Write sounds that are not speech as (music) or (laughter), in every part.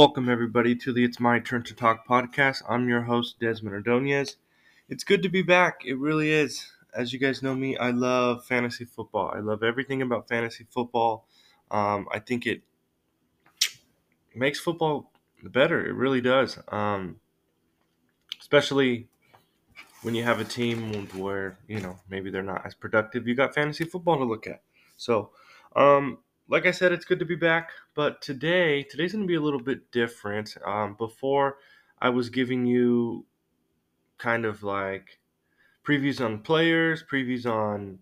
Welcome, everybody, to the It's My Turn to Talk podcast. I'm your host, Desmond Ordonez. It's good to be back. It really is. As you guys know me, I love fantasy football. I love everything about fantasy football. Um, I think it makes football better. It really does. Um, especially when you have a team where, you know, maybe they're not as productive. You got fantasy football to look at. So, um, like I said, it's good to be back. But today, today's going to be a little bit different. Um, before, I was giving you kind of like previews on players, previews on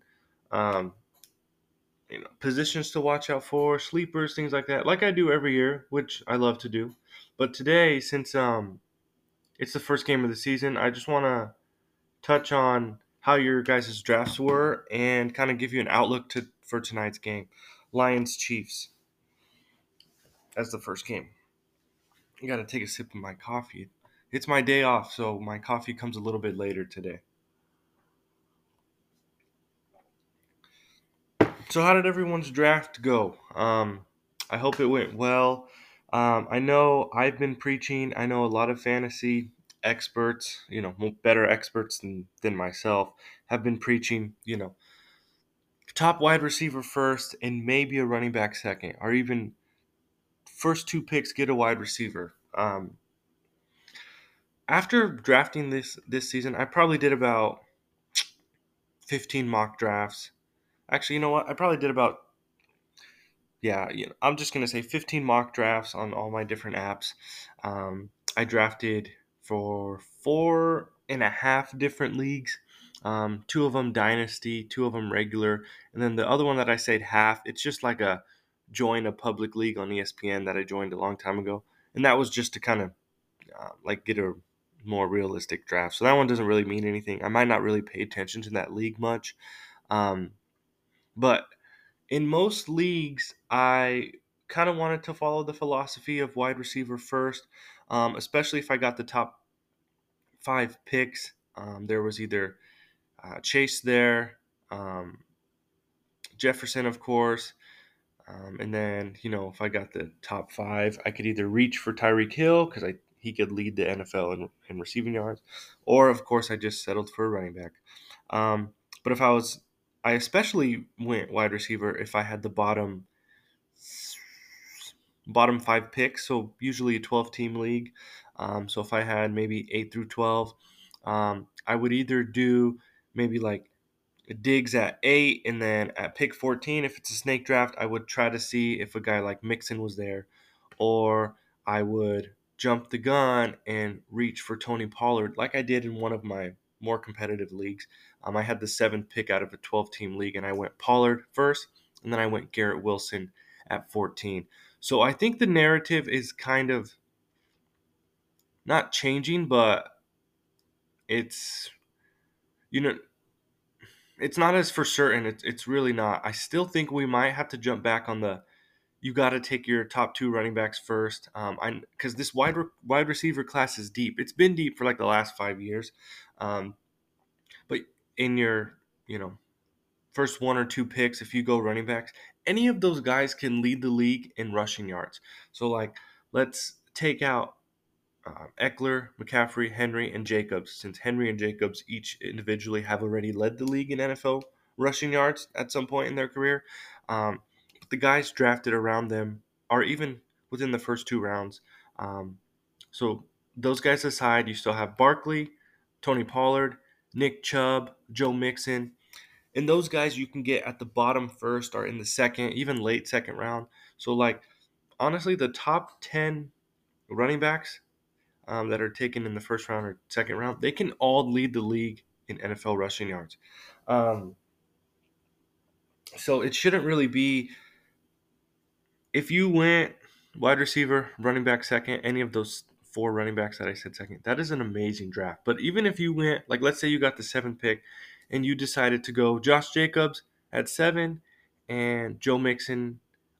um, you know positions to watch out for, sleepers, things like that, like I do every year, which I love to do. But today, since um, it's the first game of the season, I just want to touch on how your guys' drafts were and kind of give you an outlook to for tonight's game. Lions Chiefs as the first game. I got to take a sip of my coffee. It's my day off, so my coffee comes a little bit later today. So, how did everyone's draft go? Um, I hope it went well. Um, I know I've been preaching. I know a lot of fantasy experts, you know, better experts than, than myself, have been preaching, you know, top wide receiver first and maybe a running back second, or even first two picks get a wide receiver. Um, after drafting this this season, I probably did about 15 mock drafts. Actually, you know what? I probably did about yeah, you know, I'm just gonna say 15 mock drafts on all my different apps. Um, I drafted for four and a half different leagues. Um, two of them dynasty, two of them regular, and then the other one that I said half. It's just like a join a public league on ESPN that I joined a long time ago, and that was just to kind of uh, like get a more realistic draft. So that one doesn't really mean anything. I might not really pay attention to that league much, um, but in most leagues, I kind of wanted to follow the philosophy of wide receiver first, um, especially if I got the top five picks. Um, there was either uh, Chase there, um, Jefferson, of course. Um, and then, you know, if I got the top five, I could either reach for Tyreek Hill because I he could lead the NFL in, in, receiving yards, or of course I just settled for a running back. Um, but if I was, I especially went wide receiver if I had the bottom bottom five picks. So usually a twelve team league. Um, so if I had maybe eight through twelve, um, I would either do maybe like Diggs at eight, and then at pick 14, if it's a snake draft, I would try to see if a guy like Mixon was there, or I would jump the gun and reach for Tony Pollard, like I did in one of my more competitive leagues. Um, I had the seventh pick out of a 12 team league, and I went Pollard first, and then I went Garrett Wilson at 14. So I think the narrative is kind of not changing, but it's you know it's not as for certain. It's it's really not. I still think we might have to jump back on the. You got to take your top two running backs first. Um, I because this wide re, wide receiver class is deep. It's been deep for like the last five years, um, but in your you know first one or two picks, if you go running backs, any of those guys can lead the league in rushing yards. So like let's take out uh, Ekeler, McCaffrey, Henry, and Jacobs, since Henry and Jacobs each individually have already led the league in NFL rushing yards at some point in their career. Um, the guys drafted around them are even within the first two rounds. Um, so those guys aside, you still have Barkley, Tony Pollard, Nick Chubb, Joe Mixon. And those guys you can get at the bottom first or in the second, even late second round. So, like, honestly, the top 10 running backs um, that are taken in the first round or second round, they can all lead the league in NFL rushing yards. Um, so it shouldn't really be. If you went wide receiver, running back second, any of those four running backs that I said second, that is an amazing draft. But even if you went, like, let's say you got the seventh pick and you decided to go Josh Jacobs at seven and Joe Mixon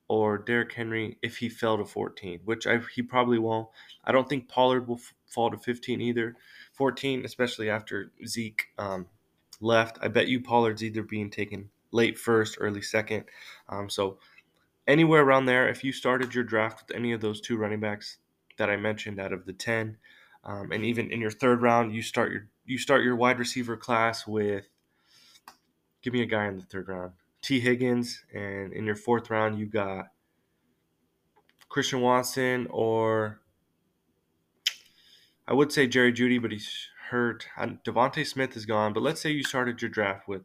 or Derrick Henry if he fell to 14, which I, he probably won't. I don't think Pollard will f- fall to 15 either. 14, especially after Zeke um, left. I bet you Pollard's either being taken late first, early second. Um, so anywhere around there, if you started your draft with any of those two running backs, that I mentioned out of the ten. Um, and even in your third round, you start your you start your wide receiver class with. Give me a guy in the third round. Tee Higgins, and in your fourth round, you got Christian Watson or I would say Jerry Jeudy, but he's hurt. DeVonta Smith is gone. But let's say you started your draft with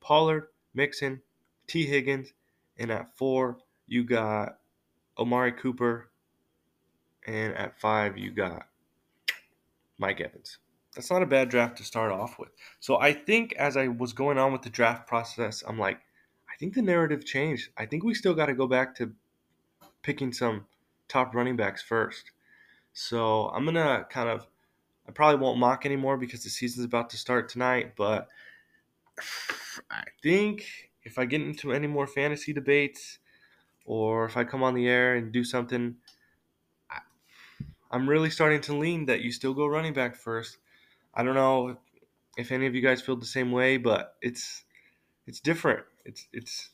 Pollard, Mixon, T. Higgins, and at four you got Amari Cooper, and at five you got Mike Evans. That's not a bad draft to start off with. So I think as I was going on with the draft process, I'm like, think the narrative changed. I think we still got to go back to picking some top running backs first. So I'm gonna kind of I probably won't mock anymore because the season's about to start tonight, but (sighs) I think if I get into any more fantasy debates or if I come on the air and do something, I, I'm really starting to lean that you still go running back first. I don't know if any of you guys feel the same way, but it's it's different. It's it's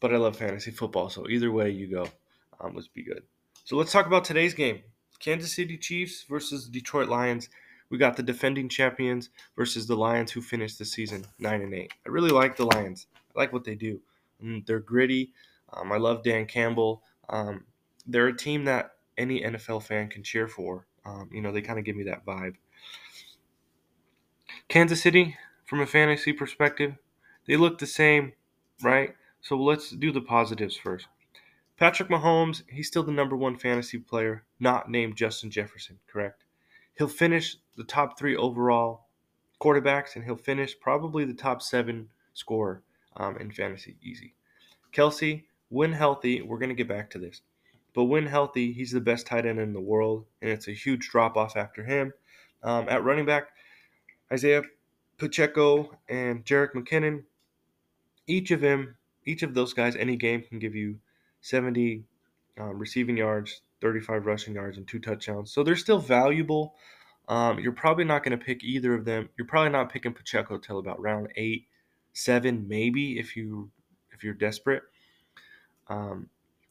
but I love fantasy football, so either way you go, um, let's be good. So let's talk about today's game: Kansas City Chiefs versus Detroit Lions. We got the defending champions versus the Lions, who finished the season nine and eight. I really like the Lions. I like what they do. They're gritty. Um, I love Dan Campbell. Um, they're a team that any NFL fan can cheer for. Um, you know, they kind of give me that vibe. Kansas City, from a fantasy perspective, they look the same, right? So let's do the positives first. Patrick Mahomes, he's still the number one fantasy player, not named Justin Jefferson, correct? He'll finish the top three overall quarterbacks, and he'll finish probably the top seven scorer um, in fantasy easy. Kelce, when healthy, we're going to get back to this, but when healthy, he's the best tight end in the world, and it's a huge drop off after him. Um, at running back, Isaiah Pacheco and Jerick McKinnon, each of them each of those guys, any game can give you 70 um, receiving yards, 35 rushing yards, and two touchdowns. So they're still valuable. Um, you're probably not going to pick either of them. You're probably not picking Pacheco till about round eight, seven, maybe if you if you're desperate. Um,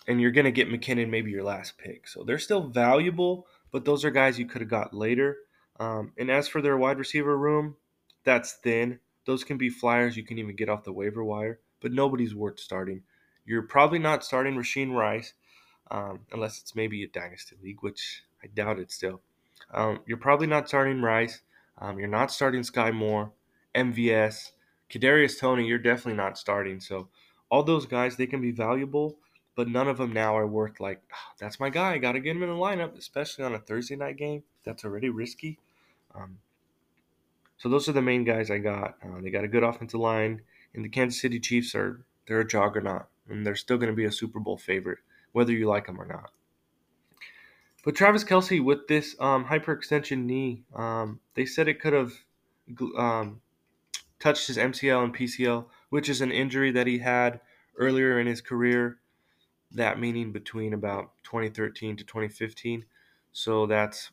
and you're going to get McKinnon maybe your last pick. So they're still valuable, but those are guys you could have got later. Um, and as for their wide receiver room, that's thin. Those can be flyers you can even get off the waiver wire but nobody's worth starting. You're probably not starting Rashee Rice um, unless it's maybe a dynasty league, which I doubt it still. Um, you're probably not starting Rice. Um, you're not starting Sky Moore, MVS, Kadarius Toney. You're definitely not starting. So all those guys they can be valuable, but none of them now are worth like oh, that's my guy. I got to get him in the lineup, especially on a Thursday night game. That's already risky. Um, so those are the main guys I got. Uh, they got a good offensive line and the Kansas City Chiefs are they're a juggernaut, and they're still going to be a Super Bowl favorite, whether you like them or not. But Travis Kelce with this um, hyperextension knee, um, they said it could have um, touched his MCL and PCL, which is an injury that he had earlier in his career. That meaning between about 2013 to 2015. So that's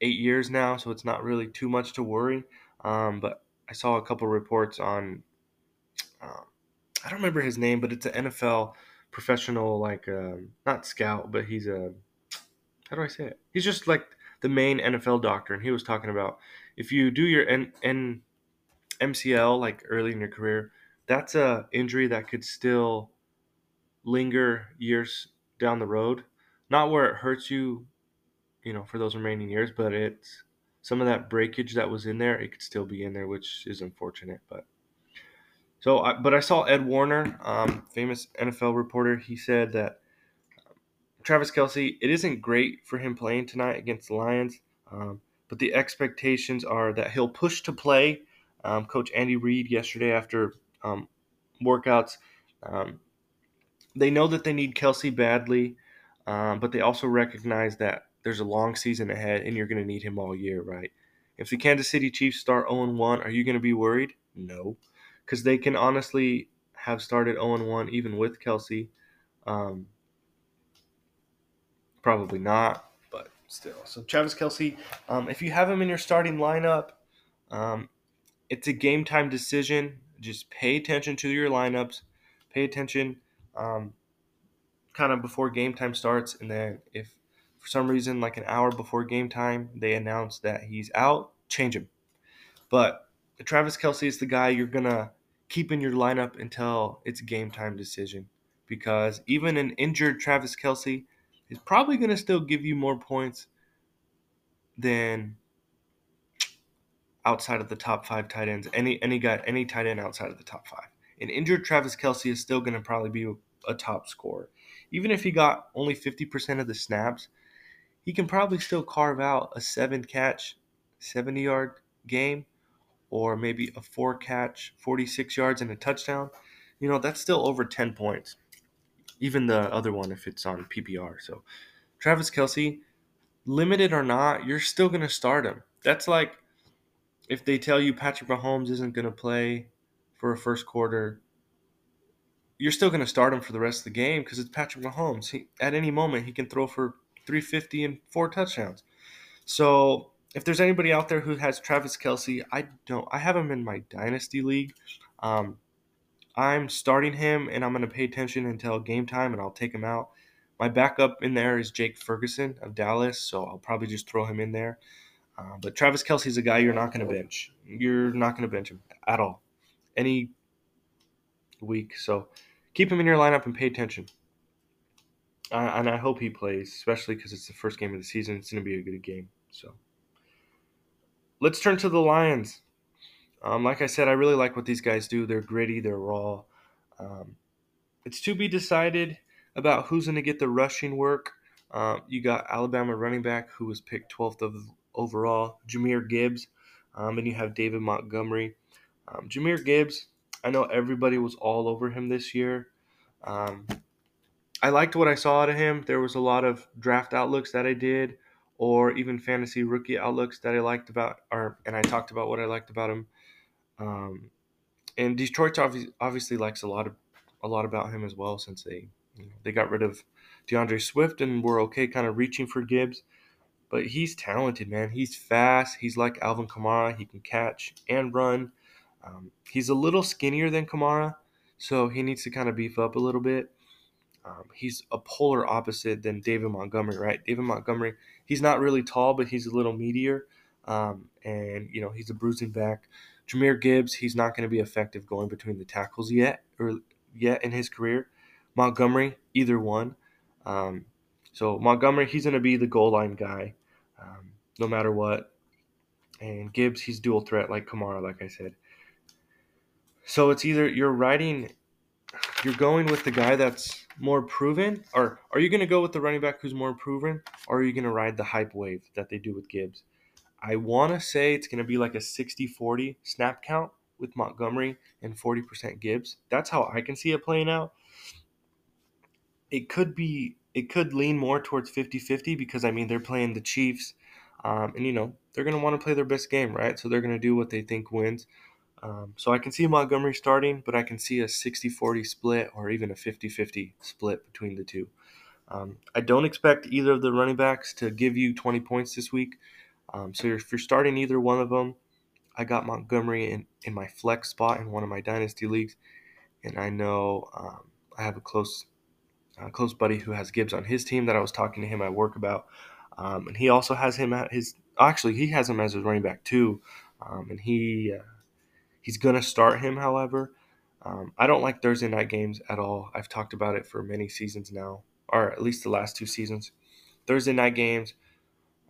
eight years now. So it's not really too much to worry. Um, but I saw a couple reports on. Um, I don't remember his name, but it's an NFL professional, like um, not scout, but he's a. How do I say it? He's just like the main NFL doctor, and he was talking about if you do your N, N MCL like early in your career, that's a injury that could still linger years down the road. Not where it hurts you, you know, for those remaining years, but it's some of that breakage that was in there, it could still be in there, which is unfortunate. But so, I, but I saw Ed Warner, um, famous NFL reporter. He said that um, Travis Kelce, it isn't great for him playing tonight against the Lions, um, but the expectations are that he'll push to play. Um, Coach Andy Reid yesterday after um, workouts, um, they know that they need Kelce badly, but they also recognize that there's a long season ahead and you're going to need him all year, right? If the Kansas City Chiefs start 0 1, are you going to be worried? No. Because they can honestly have started 0 1 even with Kelce. Um, probably not, but still. So, Travis Kelce, um, if you have him in your starting lineup, um, it's a game time decision. Just pay attention to your lineups, pay attention. Um, kind of before game time starts, and then if for some reason, like an hour before game time, they announce that he's out, change him. But Travis Kelce is the guy you're gonna keep in your lineup until it's game time decision, because even an injured Travis Kelce is probably gonna still give you more points than outside of the top five tight ends. Any any guy, any tight end outside of the top five. An injured Travis Kelce is still going to probably be a top scorer. Even if he got only 50% of the snaps, he can probably still carve out a seven catch, 70 yard game, or maybe a four catch, 46 yards and a touchdown. You know, that's still over 10 points. Even the other one if it's on PPR. So, Travis Kelce, limited or not, you're still going to start him. That's like if they tell you Patrick Mahomes isn't going to play for a first quarter, you're still going to start him for the rest of the game because it's Patrick Mahomes. He, at any moment, he can throw for 350 and four touchdowns. So if there's anybody out there who has Travis Kelce, I don't. I have him in my dynasty league. Um, I'm starting him, and I'm going to pay attention until game time, and I'll take him out. My backup in there is Jake Ferguson of Dallas, so I'll probably just throw him in there. Uh, but Travis Kelce's a guy you're not going to bench. You're not going to bench him at all, any week. So keep him in your lineup and pay attention. And I hope he plays, especially because it's the first game of the season. It's going to be a good game. So let's turn to the Lions. Um, like I said, I really like what these guys do. They're gritty, they're raw. Um, it's to be decided about who's going to get the rushing work. Um, you got Alabama running back who was picked 12th of overall, Jahmyr Gibbs, um, and you have David Montgomery. Um, Jahmyr Gibbs, I know everybody was all over him this year. Um, I liked what I saw out of him. There was a lot of draft outlooks that I did, or even fantasy rookie outlooks that I liked about, or and I talked about what I liked about him. Um, and Detroit obviously likes a lot of a lot about him as well, since they you know, they got rid of D'Andre Swift and were okay, kind of reaching for Gibbs. But he's talented, man. He's fast. He's like Alvin Kamara. He can catch and run. Um, he's a little skinnier than Kamara, so he needs to kind of beef up a little bit. Um, he's a polar opposite than David Montgomery, right? David Montgomery, he's not really tall, but he's a little meatier, um, and you know he's a bruising back. Jahmyr Gibbs, he's not going to be effective going between the tackles yet, or yet in his career. Montgomery, either one. Um, so Montgomery, he's going to be the goal line guy um, no matter what. And Gibbs, he's dual threat like Kamara, like I said. So it's either you're riding, you're going with the guy that's more proven, or are you going to go with the running back who's more proven, or are you going to ride the hype wave that they do with Gibbs? I want to say it's going to be like a 60 40 snap count with Montgomery and 40% Gibbs. That's how I can see it playing out. It could be it could lean more towards 50-50 because I mean they're playing the Chiefs, um, and you know they're going to want to play their best game, right? So they're going to do what they think wins. Um, so I can see Montgomery starting, but I can see a 60-40 split or even a 50-50 split between the two. Um, I don't expect either of the running backs to give you 20 points this week. Um, so if you're starting either one of them, I got Montgomery in, in my flex spot in one of my dynasty leagues, and I know um, I have a close close buddy who has Gibbs on his team that I was talking to him at work about. Um, and he also has him at his actually he has him as his running back too, um, and he uh, he's gonna start him. However, um, I don't like Thursday night games at all. I've talked about it for many seasons now, or at least the last two seasons. Thursday night games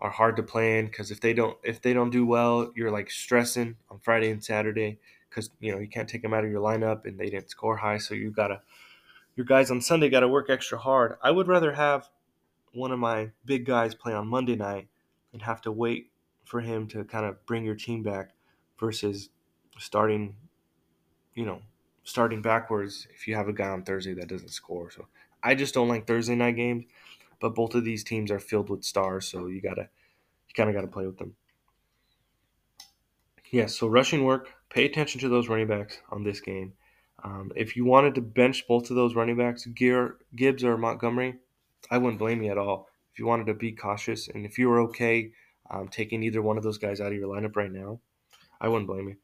are hard to plan because if they don't if they don't do well, you're like stressing on Friday and Saturday because you know you can't take them out of your lineup and they didn't score high, so you gotta your guys on Sunday got to work extra hard. I would rather have one of my big guys play on Monday night and have to wait for him to kind of bring your team back versus starting, you know, starting backwards if you have a guy on Thursday that doesn't score. So I just don't like Thursday night games, but both of these teams are filled with stars, so you gotta you kind of got to play with them. Yes, yeah, so rushing work. Pay attention to those running backs on this game. Um, if you wanted to bench both of those running backs, Gear, Gibbs or Montgomery, I wouldn't blame you at all. If you wanted to be cautious and if you were okay um, taking either one of those guys out of your lineup right now, I wouldn't blame you.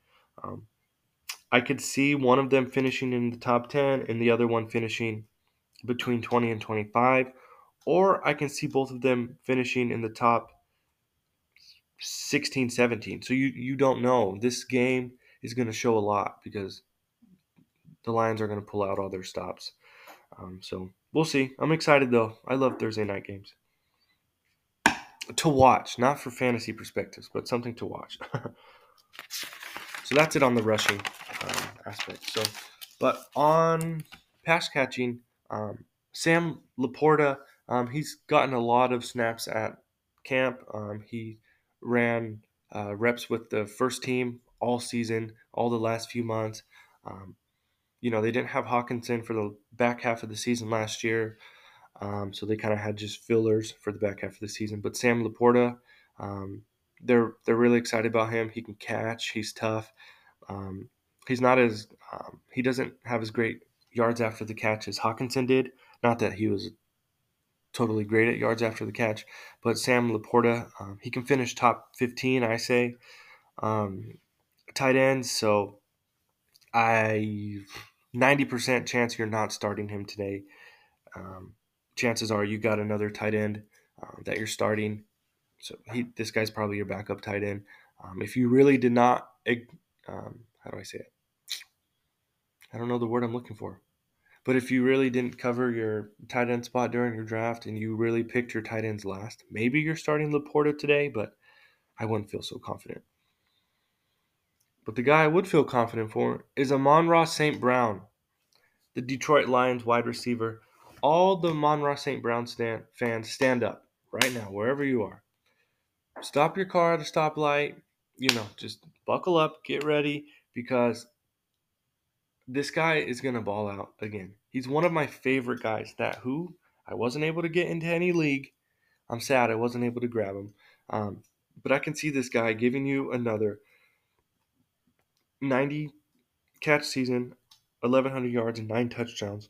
Um, I could see one of them finishing in the top 10 and the other one finishing between 20 and 25, or I can see both of them finishing in the top 16, 17. So you, you don't know. This game is going to show a lot because the Lions are going to pull out all their stops. Um, so we'll see. I'm excited though. I love Thursday night games to watch, not for fantasy perspectives, but something to watch. (laughs) so that's it on the rushing um, aspect. So, but on pass catching, um, Sam Laporta, um, he's gotten a lot of snaps at camp. Um, he ran uh, reps with the first team all season, all the last few months. Um, you know, they didn't have Hockenson for the back half of the season last year. Um, so they kind of had just fillers for the back half of the season. But Sam Laporta, um, they're they're really excited about him. He can catch. He's tough. Um, he's not as um, he doesn't have as great yards after the catch as Hockenson did. Not that he was totally great at yards after the catch, but Sam Laporta, um, he can finish top 15, I say. Um, tight ends, so I 90% chance you're not starting him today. Um, chances are you got another tight end um, that you're starting. So he, this guy's probably your backup tight end. Um, if you really did not, um, how do I say it? I don't know the word I'm looking for. But if you really didn't cover your tight end spot during your draft and you really picked your tight ends last, maybe you're starting Laporta today, but I wouldn't feel so confident. But the guy I would feel confident for is Amon-Ra St. Brown, the Detroit Lions wide receiver all the Amon-Ra St. Brown stand, fans stand up right now, wherever you are. Stop your car at a stoplight. You know, just buckle up, get ready, because this guy is going to ball out again. He's one of my favorite guys that who I wasn't able to get into any league. I'm sad I wasn't able to grab him. Um, but I can see this guy giving you another 90 catch season, 1,100 yards, and nine touchdowns.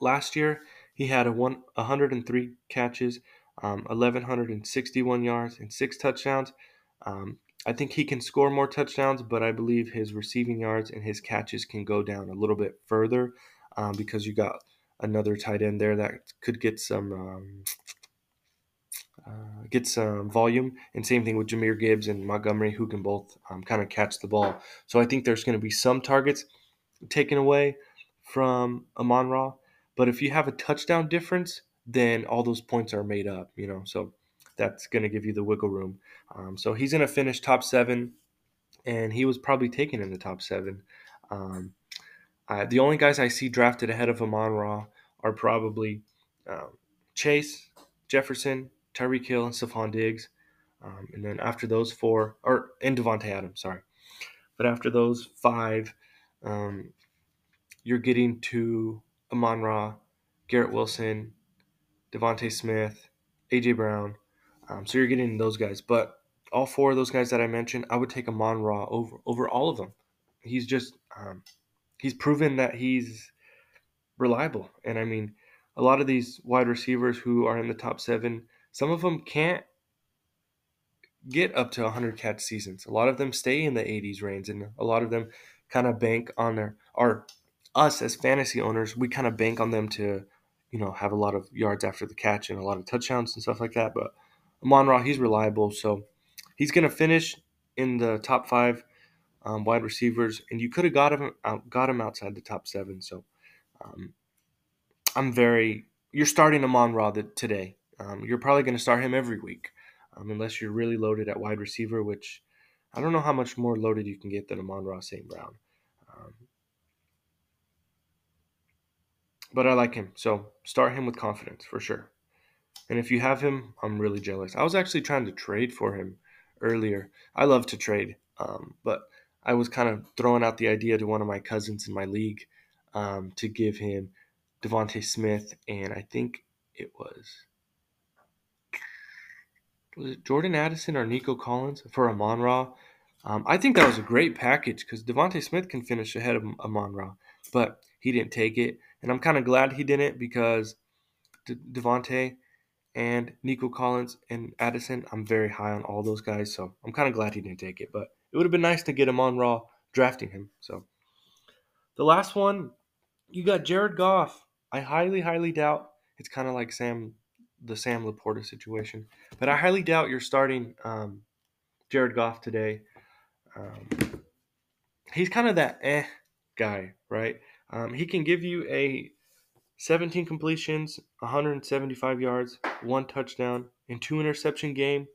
Last year, he had a one, 103 catches, um, 1,161 yards, and six touchdowns. Um, I think he can score more touchdowns, but I believe his receiving yards and his catches can go down a little bit further um, because you got another tight end there that could get some um, uh, get some volume. And same thing with Jahmyr Gibbs and Montgomery, who can both um, kind of catch the ball. So I think there's going to be some targets taken away from Amon Ra, but if you have a touchdown difference, then all those points are made up, you know. So that's going to give you the wiggle room. Um, so he's going to finish top seven, and he was probably taken in the top seven. Um, the only guys I see drafted ahead of Amon Ra are probably um, Chase, Jefferson, Tyreek Hill, and Stefon Diggs. Um, and then after those four, or and Davante Adams, sorry. But after those five, um, you're getting to Amon Ra, Garrett Wilson, DeVonta Smith, AJ Brown. Um, so you're getting those guys, but all four of those guys that I mentioned, I would take Amon Ra over over all of them. He's just um, he's proven that he's reliable, and I mean, a lot of these wide receivers who are in the top seven, some of them can't get up to 100 catch seasons. A lot of them stay in the 80s range, and a lot of them kind of bank on their are us as fantasy owners, we kind of bank on them to, you know, have a lot of yards after the catch and a lot of touchdowns and stuff like that. But Amon Ra, he's reliable, so he's going to finish in the top five um, wide receivers, and you could have got him out, got him outside the top seven. So um, I'm very. You're starting Amon Ra today. Um, you're probably going to start him every week, um, unless you're really loaded at wide receiver, which I don't know how much more loaded you can get than Amon Ra St. Brown. Um, but I like him. So start him with confidence for sure. And if you have him, I'm really jealous. I was actually trying to trade for him earlier. I love to trade, um, but I was kind of throwing out the idea to one of my cousins in my league um, to give him DeVonta Smith, and I think it was was it Jordan Addison or Nico Collins for Amon Ra. Um, I think that was a great package because DeVonta Smith can finish ahead of Amon Ra, but he didn't take it and I'm kind of glad he didn't because De- DeVonta and Nico Collins and Addison, I'm very high on all those guys, so I'm kind of glad he didn't take it. But it would have been nice to get him on Raw drafting him. So the last one, you got Jared Goff, I highly, highly doubt it's kind of like Sam, the Sam Laporta situation, but I highly doubt you're starting um, Jared Goff today. Um, he's kind of that eh guy, right? Um, he can give you a 17 completions, 175 yards, one touchdown, and two interception game,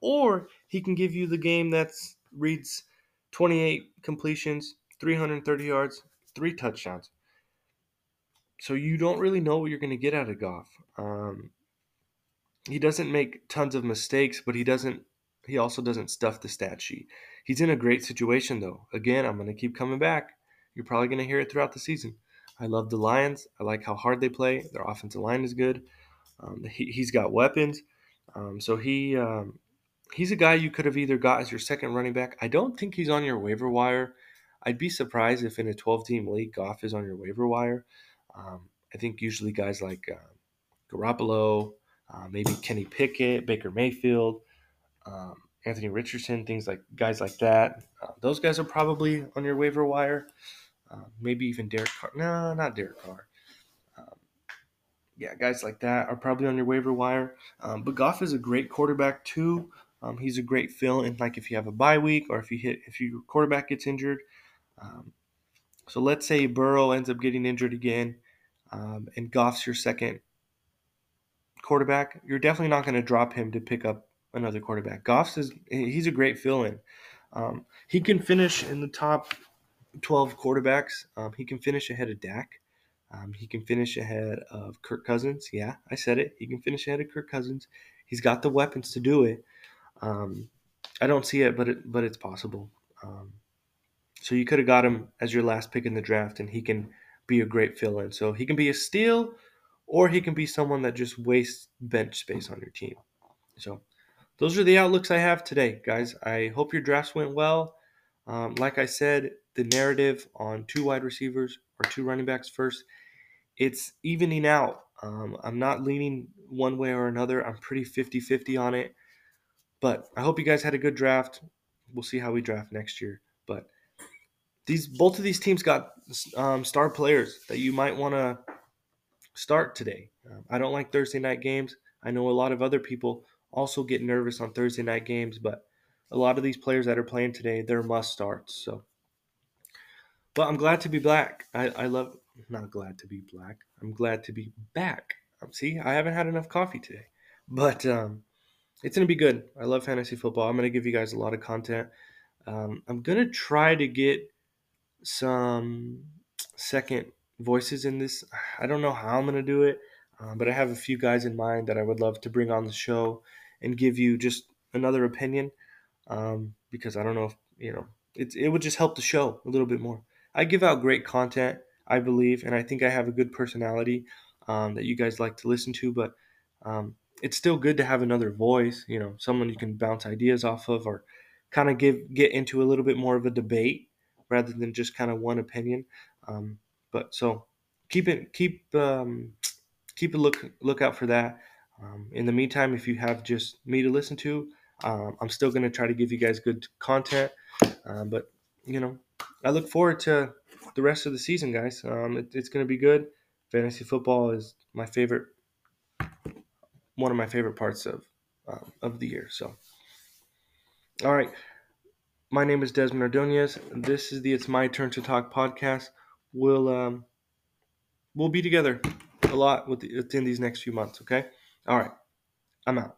or he can give you the game that's reads 28 completions, 330 yards, three touchdowns. So you don't really know what you're going to get out of Goff. Um, he doesn't make tons of mistakes, but he doesn't. He also doesn't stuff the stat sheet. He's in a great situation though. Again, I'm going to keep coming back. You're probably going to hear it throughout the season. I love the Lions. I like how hard they play. Their offensive line is good. Um, he, has got weapons. Um, so he um, he's a guy you could have either got as your second running back. I don't think he's on your waiver wire. I'd be surprised if in a 12 team league, Goff is on your waiver wire. Um, I think usually guys like uh, Garoppolo, uh, maybe Kenny Pickett, Baker Mayfield, um, Anthony Richardson, things like guys like that. Uh, those guys are probably on your waiver wire. Uh, maybe even Derek Carr. No, not Derek Carr. Um, yeah, guys like that are probably on your waiver wire. Um, but Goff is a great quarterback too. Um, he's a great fill in, like if you have a bye week or if you hit if your quarterback gets injured. Um, so let's say Burrow ends up getting injured again, um, and Goff's your second quarterback. You're definitely not going to drop him to pick up another quarterback. Goff's is he's a great fill in. Um, he can finish in the top 12 quarterbacks. Um, he can finish ahead of Dak. Um, he can finish ahead of Kirk Cousins. Yeah, I said it. He can finish ahead of Kirk Cousins. He's got the weapons to do it. Um, I don't see it, but it, but it's possible. Um, so you could have got him as your last pick in the draft, and he can be a great fill-in. So he can be a steal, or he can be someone that just wastes bench space on your team. So those are the outlooks I have today, guys. I hope your drafts went well. Um, like I said, the narrative on two wide receivers or two running backs first, it's evening out. Um, I'm not leaning one way or another. I'm pretty 50 50 on it. But I hope you guys had a good draft. We'll see how we draft next year. But these both of these teams got um, star players that you might want to start today. Um, I don't like Thursday night games. I know a lot of other people also get nervous on Thursday night games, but a lot of these players that are playing today, they're must starts. So, but I'm glad to be black. I, I love not glad to be black. I'm glad to be back. Um, see, I haven't had enough coffee today, but um, it's going to be good. I love fantasy football. I'm going to give you guys a lot of content. Um, I'm going to try to get some second voices in this. I don't know how I'm going to do it, um, but I have a few guys in mind that I would love to bring on the show and give you just another opinion um, because I don't know if, you know, it, it would just help the show a little bit more. I give out great content, I believe, and I think I have a good personality um, that you guys like to listen to, but um, it's still good to have another voice, you know, someone you can bounce ideas off of or kind of give get into a little bit more of a debate rather than just kind of one opinion. Um, but so keep it keep um, keep a look look out for that. Um, in the meantime, if you have just me to listen to, um, I'm still going to try to give you guys good content. But you know, I look forward to the rest of the season, guys. Um, it, it's going to be good. Fantasy football is my favorite one of my favorite parts of um, of the year. So, all right, my name is Desmond Ordonez. This is the It's My Turn to Talk podcast. We'll um, we'll be together a lot with within these next few months. Okay, all right, I'm out.